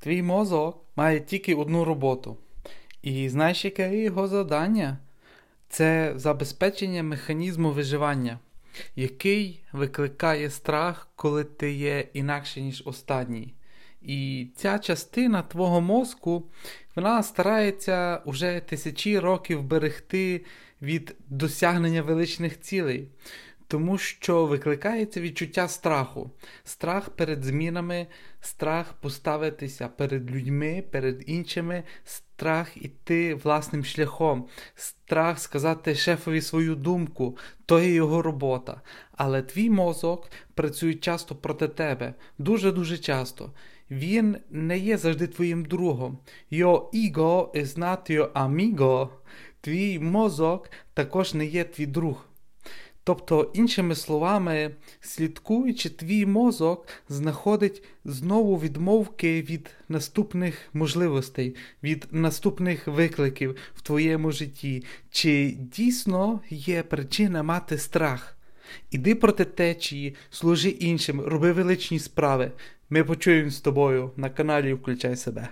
Твій мозок має тільки одну роботу. І знаєш, яке його завдання? Це забезпечення механізму виживання, який викликає страх, коли ти є інакше, ніж останній. І ця частина твого мозку вона старається уже тисячі років берегти від досягнення величних цілей тому що викликається відчуття страху, страх перед змінами, страх поставитися перед людьми, перед іншими, страх іти власним шляхом, страх сказати шефові свою думку, то є його робота. Але твій мозок працює часто проти тебе, дуже-дуже часто. Він не є завжди твоїм другом. Your ego is not your amigo. Твій мозок також не є твій друг. Тобто, іншими словами, слідкуючи, твій мозок знаходить знову відмовки від наступних можливостей, від наступних викликів в твоєму житті. Чи дійсно є причина мати страх? Іди проти течії, служи іншим, роби величні справи. Ми почуємо з тобою на каналі Включай себе.